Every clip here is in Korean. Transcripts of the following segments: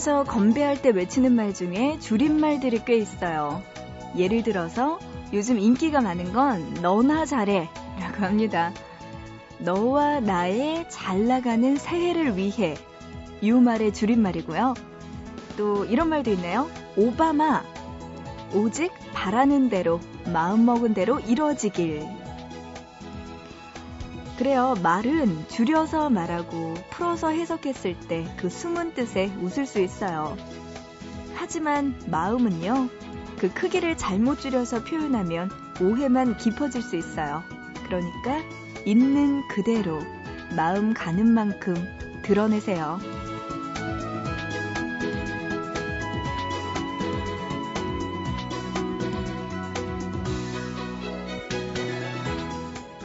모임에서 건배할 때 외치는 말 중에 줄임말들이 꽤 있어요. 예를 들어서 요즘 인기가 많은 건 너나 잘해 라고 합니다. 너와 나의 잘 나가는 새해를 위해 이 말의 줄임말이고요. 또 이런 말도 있네요. 오바마 오직 바라는 대로 마음먹은 대로 이루어지길 그래요. 말은 줄여서 말하고 풀어서 해석했을 때 그 숨은 뜻에 웃을 수 있어요. 하지만 마음은요. 그 크기를 잘못 줄여서 표현하면 오해만 깊어질 수 있어요. 그러니까 있는 그대로 마음 가는 만큼 드러내세요.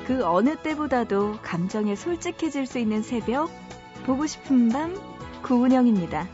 그 어느 때보다도 감정에 솔직해질 수 있는 새벽, 보고 싶은 밤, 구은영입니다.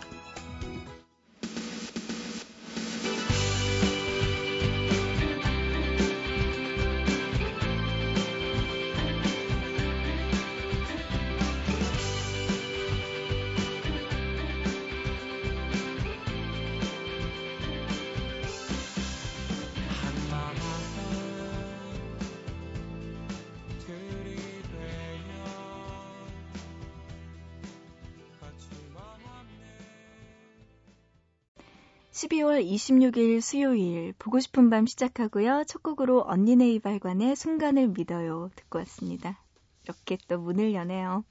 12월 26일 수요일 보고 싶은 밤 시작하고요. 첫 곡으로 언니네 이발관의 순간을 믿어요 듣고 왔습니다. 이렇게 또 문을 여네요.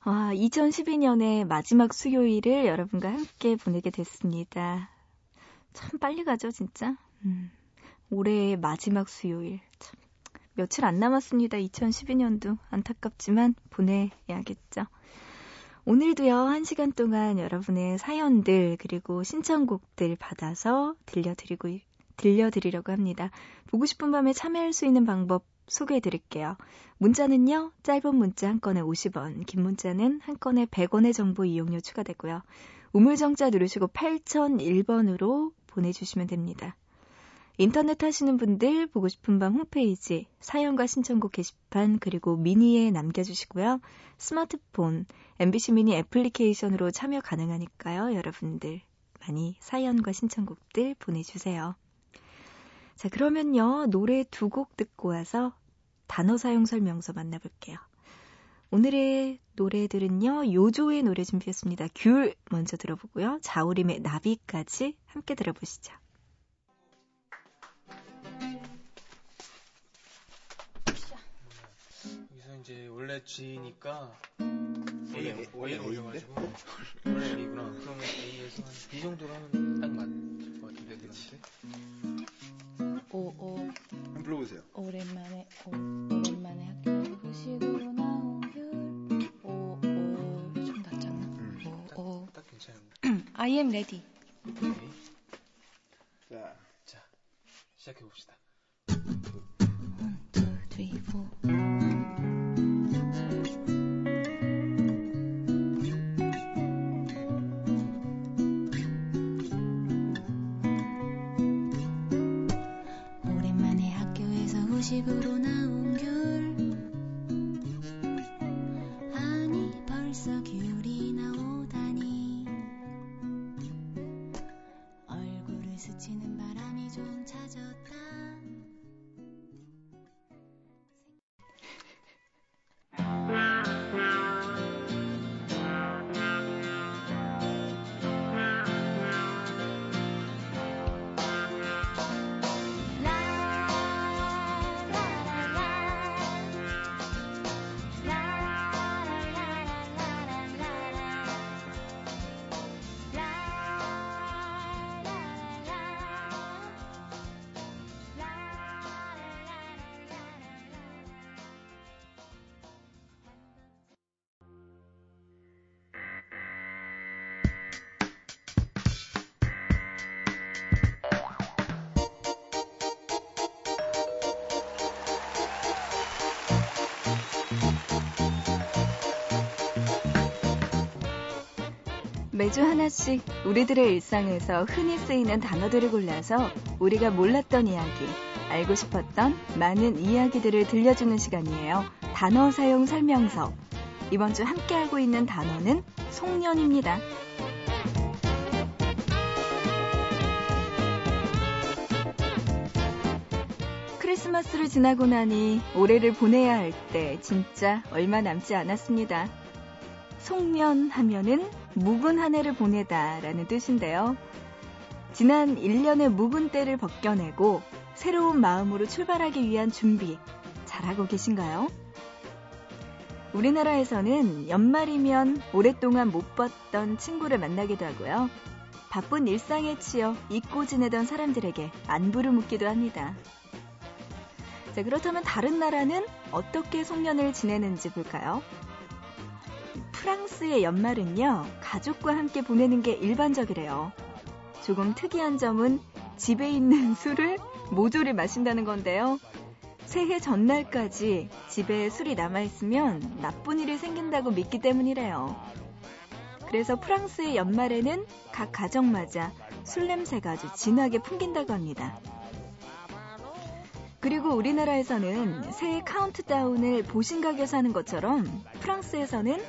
아, 2012년의 마지막 수요일을 여러분과 함께 보내게 됐습니다. 참 빨리 가죠, 진짜. 음, 올해의 마지막 수요일. 참 며칠 안 남았습니다. 2012년도 안타깝지만 보내야겠죠. 오늘도요, 한 시간 동안 여러분의 사연들, 그리고 신청곡들 받아서 들려드리고, 들려드리려고 합니다. 보고 싶은 밤에 참여할 수 있는 방법 소개해 드릴게요. 문자는요, 짧은 문자 한 건에 50원, 긴 문자는 한 건에 100원의 정보 이용료 추가되고요. 우물정자 누르시고 8001번으로 보내주시면 됩니다. 인터넷 하시는 분들 보고 싶은 밤 홈페이지 사연과 신청곡 게시판 그리고 미니에 남겨주시고요. 스마트폰 MBC 미니 애플리케이션으로 참여 가능하니까요. 여러분들 많이 사연과 신청곡들 보내주세요. 자 그러면요 노래 두 곡 듣고 와서 단어 사용 설명서 만나볼게요. 오늘의 노래들은요 요조의 노래 준비했습니다. 귤 먼저 들어보고요. 자우림의 나비까지 함께 들어보시죠. 이제 원래 G니까 원래 원래 올려가지고 원래 A구나. 그러면 A에서 한이 정도로 하면 딱 맞을 것 같은데 그런데. 오오 한번 불러보세요. 오랜만에 오, 오랜만에 학교에 후식으로 나온 귤 오 오 좀 낮잖나? 음, 오오 딱, 딱 괜찮은데. I am ready. 오케이. 자, 자 시작해 봅시다. One, two, three, four. 매주 하나씩 우리들의 일상에서 흔히 쓰이는 단어들을 골라서 우리가 몰랐던 이야기, 알고 싶었던 많은 이야기들을 들려주는 시간이에요. 단어 사용 설명서. 이번 주 함께하고 있는 단어는 송년입니다. 크리스마스를 지나고 나니 올해를 보내야 할 때 진짜 얼마 남지 않았습니다. 송년 하면은 묵은 한 해를 보내다 라는 뜻인데요. 지난 1년의 묵은 때를 벗겨내고 새로운 마음으로 출발하기 위한 준비 잘하고 계신가요? 우리나라에서는 연말이면 오랫동안 못 봤던 친구를 만나기도 하고요. 바쁜 일상에 치여 잊고 지내던 사람들에게 안부를 묻기도 합니다. 자, 그렇다면 다른 나라는 어떻게 송년을 지내는지 볼까요? 프랑스의 연말은요, 가족과 함께 보내는 게 일반적이래요. 조금 특이한 점은 집에 있는 술을 모조리 마신다는 건데요. 새해 전날까지 집에 술이 남아있으면 나쁜 일이 생긴다고 믿기 때문이래요. 그래서 프랑스의 연말에는 각 가정마다 술 냄새가 아주 진하게 풍긴다고 합니다. 그리고 우리나라에서는 새해 카운트다운을 보신각에서 하는 것처럼 프랑스에서는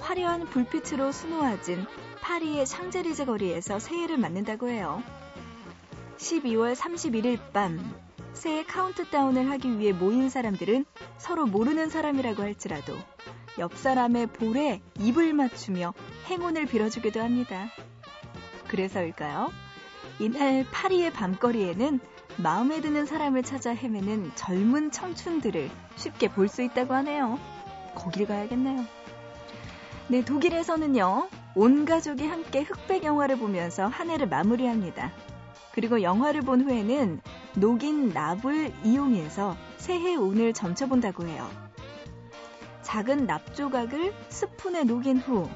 화려한 불빛으로 수놓아진 파리의 샹제리제 거리에서 새해를 맞는다고 해요. 12월 31일 밤 새해 카운트다운을 하기 위해 모인 사람들은 서로 모르는 사람이라고 할지라도 옆 사람의 볼에 입을 맞추며 행운을 빌어주기도 합니다. 그래서일까요? 이날 파리의 밤거리에는 마음에 드는 사람을 찾아 헤매는 젊은 청춘들을 쉽게 볼 수 있다고 하네요. 거길 가야겠네요. 네, 독일에서는요, 온 가족이 함께 흑백 영화를 보면서 한 해를 마무리합니다. 그리고 영화를 본 후에는 녹인 납을 이용해서 새해 운을 점쳐본다고 해요. 작은 납 조각을 스푼에 녹인 후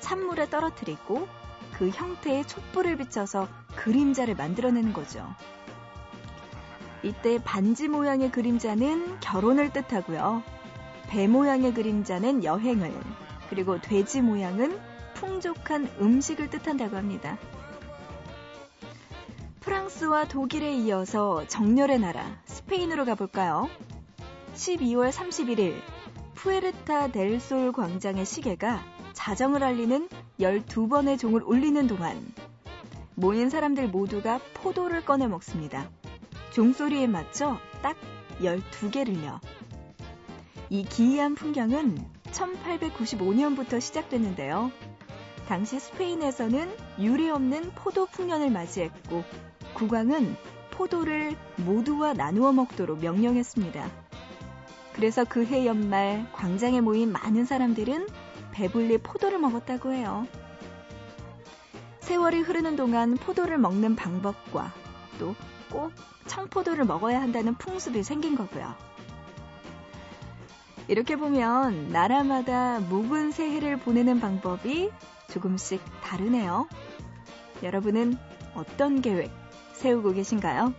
찬물에 떨어뜨리고 그 형태의 촛불을 비춰서 그림자를 만들어내는 거죠. 이때 반지 모양의 그림자는 결혼을 뜻하고요. 배 모양의 그림자는 여행을, 그리고 돼지 모양은 풍족한 음식을 뜻한다고 합니다. 프랑스와 독일에 이어서 정열의 나라 스페인으로 가볼까요? 12월 31일 푸에르타 델솔 광장의 시계가 자정을 알리는 12번의 종을 울리는 동안 모인 사람들 모두가 포도를 꺼내 먹습니다. 종소리에 맞춰 딱 12개를요. 이 기이한 풍경은 1895년부터 시작됐는데요. 당시 스페인에서는 유례 없는 포도 풍년을 맞이했고 국왕은 포도를 모두와 나누어 먹도록 명령했습니다. 그래서 그 해 연말 광장에 모인 많은 사람들은 배불리 포도를 먹었다고 해요. 세월이 흐르는 동안 포도를 먹는 방법과 또 꼭 청포도를 먹어야 한다는 풍습이 생긴 거고요. 이렇게 보면 나라마다 묵은 새해를 보내는 방법이 조금씩 다르네요. 여러분은 어떤 계획 세우고 계신가요?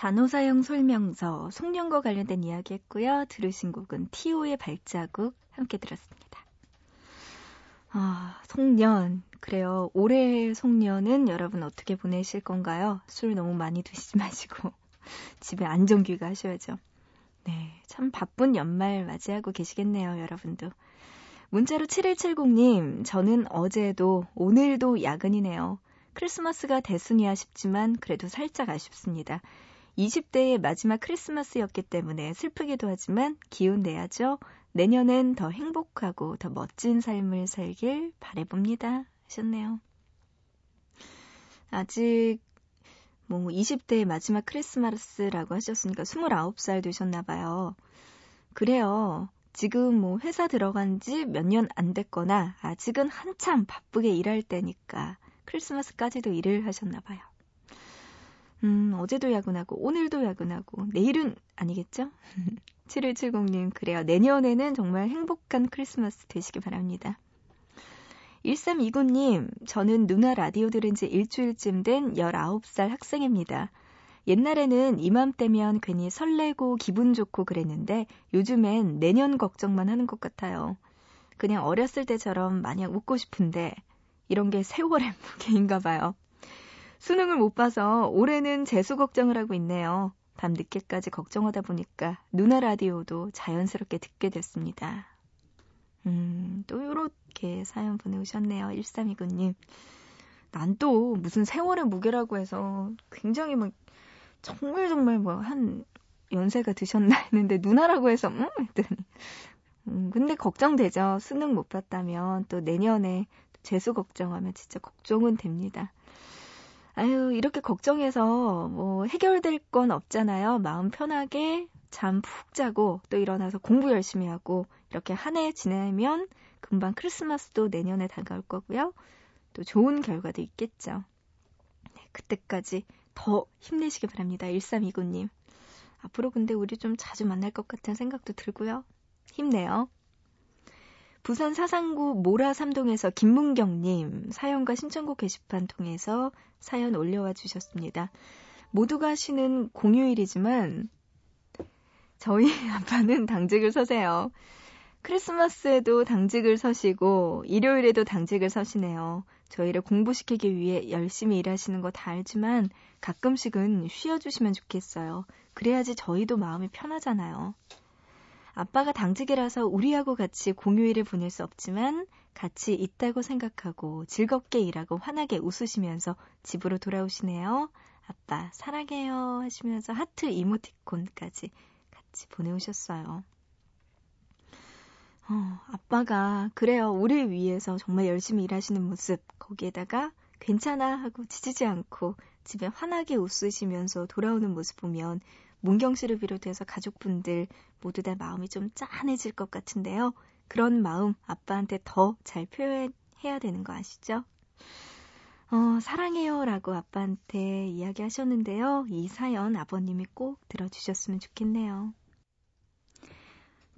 단어 사용 설명서, 송년과 관련된 이야기 했고요. 들으신 곡은 티오의 발자국 함께 들었습니다. 아, 송년. 그래요. 올해 송년은 여러분 어떻게 보내실 건가요? 술 너무 많이 드시지 마시고 집에 안전 귀가 하셔야죠. 네, 참 바쁜 연말 맞이하고 계시겠네요, 여러분도. 문자로 7170님, 저는 어제도 오늘도 야근이네요. 크리스마스가 대순이야 싶지만 그래도 살짝 아쉽습니다. 20대의 마지막 크리스마스였기 때문에 슬프기도 하지만 기운 내야죠. 내년엔 더 행복하고 더 멋진 삶을 살길 바래봅니다. 하셨네요. 아직 뭐 20대의 마지막 크리스마스라고 하셨으니까 29살 되셨나 봐요. 그래요. 지금 뭐 회사 들어간 지 몇 년 안 됐거나 아직은 한참 바쁘게 일할 때니까 크리스마스까지도 일을 하셨나 봐요. 음, 어제도 야근하고 오늘도 야근하고 내일은 아니겠죠? 7170님 그래요. 내년에는 정말 행복한 크리스마스 되시기 바랍니다. 1329님, 저는 누나 라디오 들은 지 일주일쯤 된 19살 학생입니다. 옛날에는 이맘때면 괜히 설레고 기분 좋고 그랬는데 요즘엔 내년 걱정만 하는 것 같아요. 그냥 어렸을 때처럼 마냥 웃고 싶은데 이런 게 세월의 무게인가 봐요. 수능을 못 봐서 올해는 재수 걱정을 하고 있네요. 밤 늦게까지 걱정하다 보니까 누나 라디오도 자연스럽게 듣게 됐습니다. 음, 또 요렇게 사연 보내오셨네요. 1329님. 난 또 무슨 세월의 무게라고 해서 굉장히 막 정말 정말 뭐 한 연세가 드셨나 했는데 누나라고 해서 음 했더니 음 근데 걱정되죠. 수능 못 봤다면 또 내년에 재수 걱정하면 진짜 걱정은 됩니다. 아유 이렇게 걱정해서 뭐 해결될 건 없잖아요. 마음 편하게 잠 푹 자고 또 일어나서 공부 열심히 하고 이렇게 한 해 지내면 금방 크리스마스도 내년에 다가올 거고요. 또 좋은 결과도 있겠죠. 네, 그때까지 더 힘내시기 바랍니다. 1329님. 앞으로 근데 우리 좀 자주 만날 것 같은 생각도 들고요. 힘내요. 부산 사상구 모라 삼동에서 김문경님 사연과 신청곡 게시판 통해서 사연 올려와 주셨습니다. 모두가 쉬는 공휴일이지만 저희 아빠는 당직을 서세요. 크리스마스에도 당직을 서시고 일요일에도 당직을 서시네요. 저희를 공부시키기 위해 열심히 일하시는 거 다 알지만 가끔씩은 쉬어주시면 좋겠어요. 그래야지 저희도 마음이 편하잖아요. 아빠가 당직이라서 우리하고 같이 공휴일을 보낼 수 없지만 같이 있다고 생각하고 즐겁게 일하고 환하게 웃으시면서 집으로 돌아오시네요. 아빠 사랑해요 하시면서 하트 이모티콘까지 같이 보내오셨어요. 어, 아빠가 그래요. 우리 위해서 정말 열심히 일하시는 모습 거기에다가 괜찮아 하고 지지지 않고 집에 환하게 웃으시면서 돌아오는 모습 보면 문경 씨를 비롯해서 가족분들 모두 다 마음이 좀 짠해질 것 같은데요. 그런 마음 아빠한테 더 잘 표현해야 되는 거 아시죠? 어, 사랑해요 라고 아빠한테 이야기하셨는데요. 이 사연 아버님이 꼭 들어주셨으면 좋겠네요.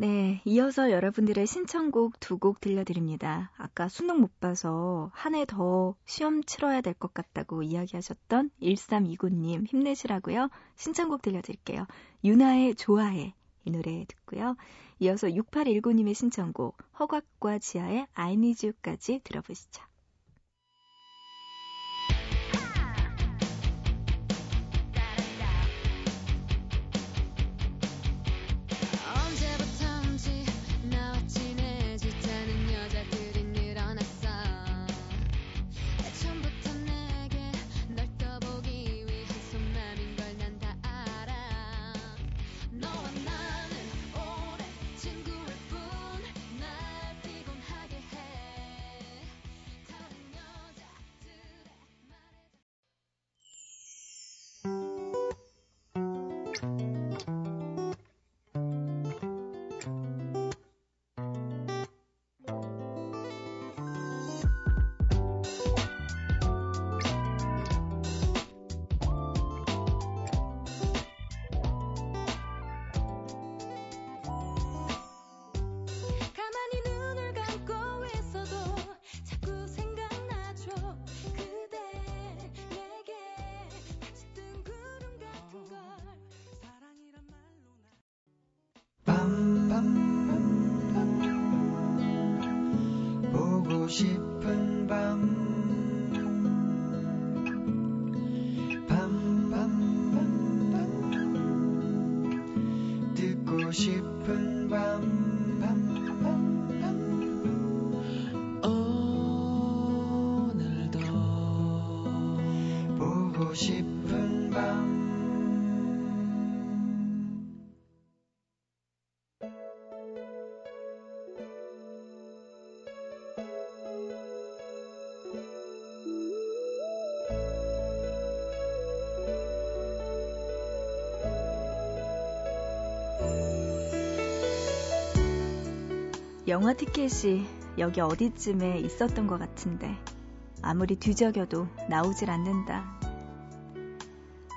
네, 이어서 여러분들의 신청곡 두 곡 들려드립니다. 아까 수능 못 봐서 한 해 더 시험 치러야 될 것 같다고 이야기하셨던 1329님 힘내시라고요. 신청곡 들려드릴게요. 유나의 좋아해 이 노래 듣고요. 이어서 6819님의 신청곡 허각과 지하의 I need you까지 들어보시죠. 싶은 밤, 밤, 영화 티켓이 여기 어디쯤에 있었던 것 같은데 아무리 뒤적여도 나오질 않는다.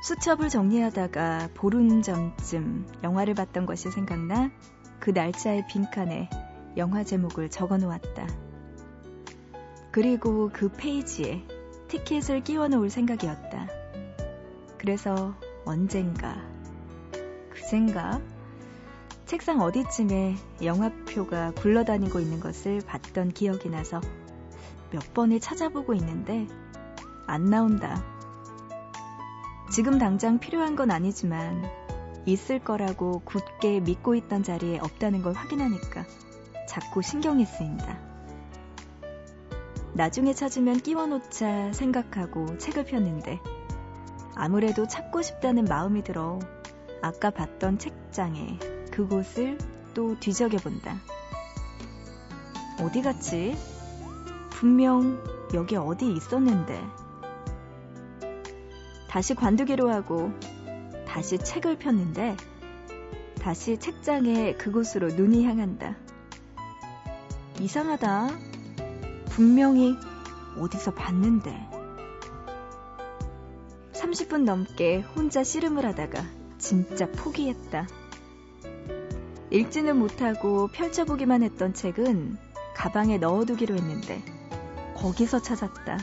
수첩을 정리하다가 보름 전쯤 영화를 봤던 것이 생각나 그 날짜의 빈칸에 영화 제목을 적어 놓았다. 그리고 그 페이지에 티켓을 끼워 놓을 생각이었다. 그래서 언젠가, 그젠가, 책상 어디쯤에 영화표가 굴러다니고 있는 것을 봤던 기억이 나서 몇 번을 찾아보고 있는데 안 나온다. 지금 당장 필요한 건 아니지만 있을 거라고 굳게 믿고 있던 자리에 없다는 걸 확인하니까 자꾸 신경이 쓰인다. 나중에 찾으면 끼워놓자 생각하고 책을 폈는데 아무래도 찾고 싶다는 마음이 들어 아까 봤던 책장에 그곳을 또 뒤적여 본다. 어디 갔지? 분명 여기 어디 있었는데. 다시 관두기로 하고 다시 책을 폈는데 다시 책장에 그곳으로 눈이 향한다. 이상하다. 분명히 어디서 봤는데. 30분 넘게 혼자 씨름을 하다가 진짜 포기했다. 읽지는 못하고 펼쳐보기만 했던 책은 가방에 넣어두기로 했는데 거기서 찾았다.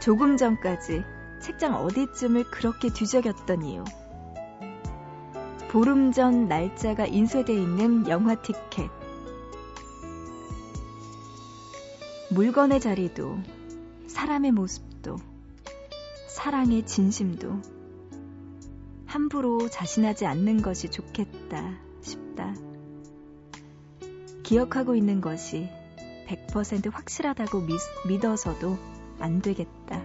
조금 전까지 책장 어디쯤을 그렇게 뒤적였던 이유. 보름 전 날짜가 인쇄돼 있는 영화 티켓. 물건의 자리도, 사람의 모습도, 사랑의 진심도 함부로 자신하지 않는 것이 좋겠다 싶다. 기억하고 있는 것이 100% 확실하다고 믿, 믿어서도 안 되겠다.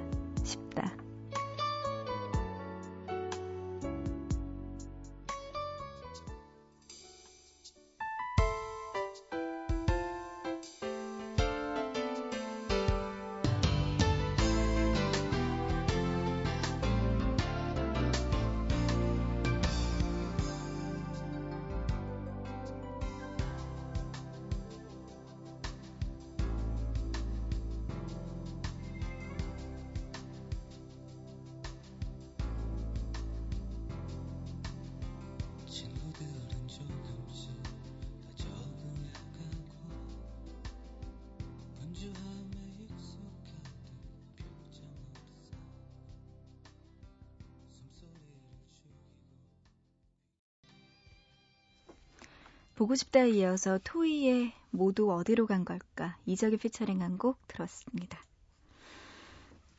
보고 싶다에 이어서 토이의 모두 어디로 간 걸까 이적이 피처링한 곡 들었습니다.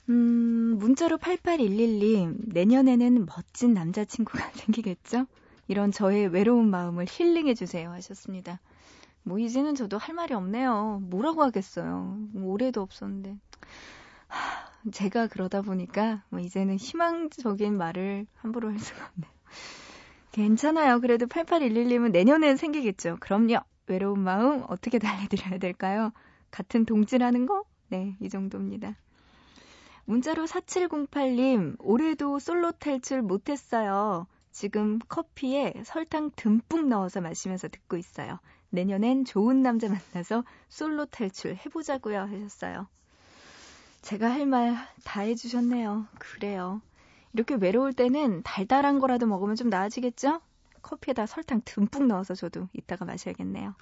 음, 문자로 8811님, 내년에는 멋진 남자친구가 생기겠죠? 이런 저의 외로운 마음을 힐링해주세요 하셨습니다. 뭐, 이제는 저도 할 말이 없네요. 뭐라고 하겠어요. 뭐 올해도 없었는데. 하, 제가 그러다 보니까, 뭐, 이제는 희망적인 말을 함부로 할 수가 없네요. 괜찮아요. 그래도 8811님은 내년엔 생기겠죠. 그럼요. 외로운 마음 어떻게 달래드려야 될까요? 같은 동지라는 거? 네, 이 정도입니다. 문자로 4708님, 올해도 솔로 탈출 못했어요. 지금 커피에 설탕 듬뿍 넣어서 마시면서 듣고 있어요. 내년엔 좋은 남자 만나서 솔로 탈출 해보자고요 하셨어요. 제가 할 말 다 해주셨네요. 그래요. 이렇게 외로울 때는 달달한 거라도 먹으면 좀 나아지겠죠? 커피에다 설탕 듬뿍 넣어서 저도 이따가 마셔야겠네요.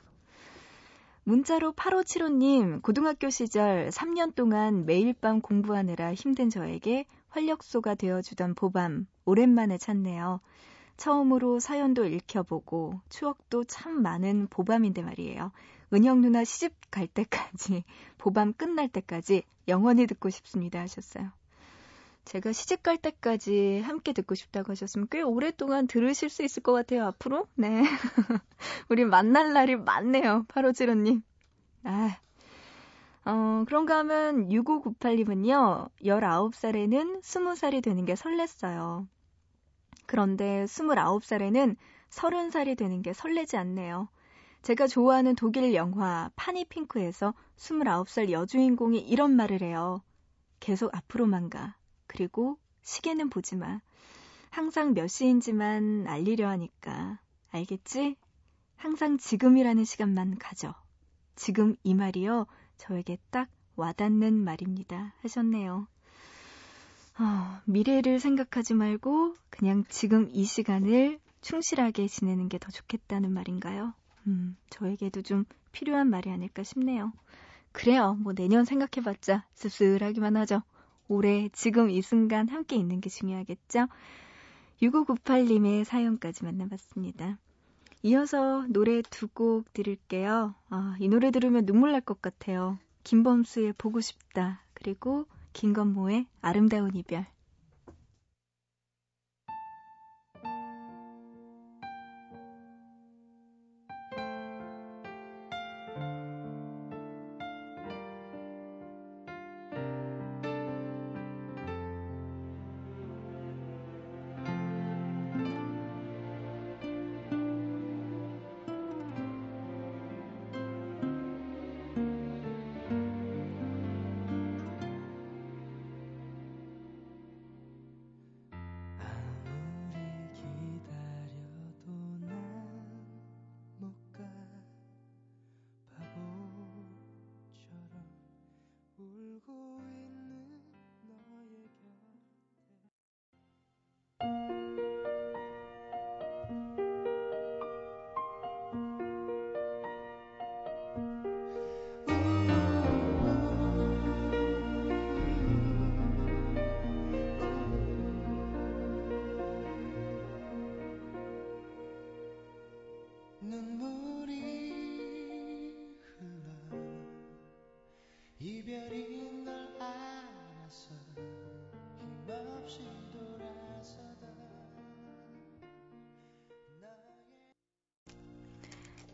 문자로 8575님, 고등학교 시절 3년 동안 매일 밤 공부하느라 힘든 저에게 활력소가 되어주던 보밤, 오랜만에 찾네요. 처음으로 사연도 읽혀보고 추억도 참 많은 보밤인데 말이에요. 은영 누나 시집 갈 때까지, 보밤 끝날 때까지 영원히 듣고 싶습니다 하셨어요. 제가 시집 갈 때까지 함께 듣고 싶다고 하셨으면 꽤 오랫동안 들으실 수 있을 것 같아요, 앞으로. 네. 우리 만날 날이 많네요, 8575님. 아. 어, 그런가 하면 6598님은요, 19살에는 20살이 되는 게 설렜어요. 그런데 29살에는 30살이 되는 게 설레지 않네요. 제가 좋아하는 독일 영화 파니핑크에서 29살 여주인공이 이런 말을 해요. 계속 앞으로만 가. 그리고 시계는 보지 마. 항상 몇 시인지만 알리려 하니까. 알겠지? 항상 지금이라는 시간만 가져. 지금 이 말이요. 저에게 딱 와닿는 말입니다. 하셨네요. 어, 미래를 생각하지 말고 그냥 지금 이 시간을 충실하게 지내는 게 더 좋겠다는 말인가요? 음, 저에게도 좀 필요한 말이 아닐까 싶네요. 그래요. 뭐 내년 생각해봤자 씁쓸하기만 하죠. 올해 지금 이 순간 함께 있는 게 중요하겠죠? 6598님의 사연까지 만나봤습니다. 이어서 노래 두 곡 들을게요. 아, 이 노래 들으면 눈물 날 것 같아요. 김범수의 보고 싶다. 그리고 김건모의 아름다운 이별.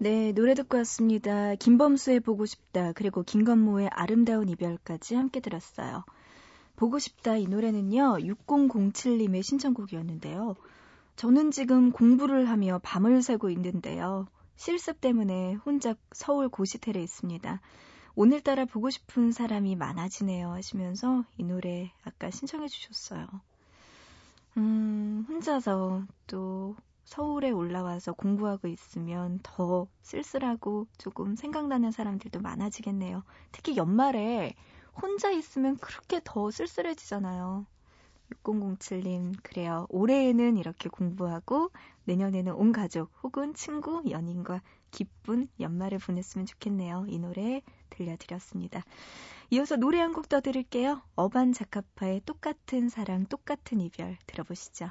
네, 노래 듣고 왔습니다. 김범수의 보고 싶다, 그리고 김건모의 아름다운 이별까지 함께 들었어요. 보고 싶다 이 노래는요, 6007님의 신청곡이었는데요. 저는 지금 공부를 하며 밤을 새고 있는데요. 실습 때문에 혼자 서울 고시텔에 있습니다. 오늘따라 보고 싶은 사람이 많아지네요 하시면서 이 노래 아까 신청해 주셨어요. 음, 혼자서 또 서울에 올라와서 공부하고 있으면 더 쓸쓸하고 조금 생각나는 사람들도 많아지겠네요. 특히 연말에 혼자 있으면 그렇게 더 쓸쓸해지잖아요. 6007님, 그래요. 올해에는 이렇게 공부하고 내년에는 온 가족 혹은 친구, 연인과 기쁜 연말을 보냈으면 좋겠네요. 이 노래 들려드렸습니다. 이어서 노래 한 곡 더 들을게요. 어반 자카파의 똑같은 사랑, 똑같은 이별 들어보시죠.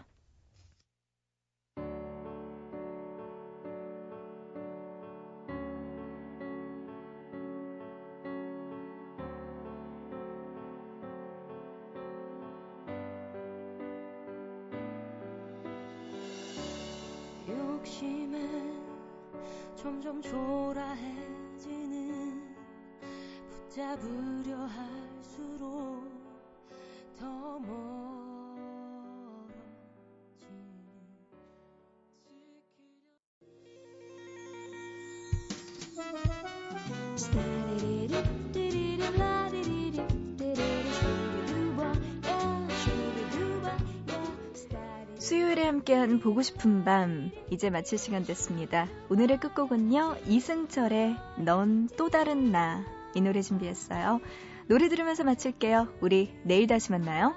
점점 초라해지는 붙잡으려 할 함께한 보고 싶은 밤 이제 마칠 시간 됐습니다. 오늘의 끝곡은요 이승철의 넌 또 다른 나 이 노래 준비했어요. 노래 들으면서 마칠게요. 우리 내일 다시 만나요.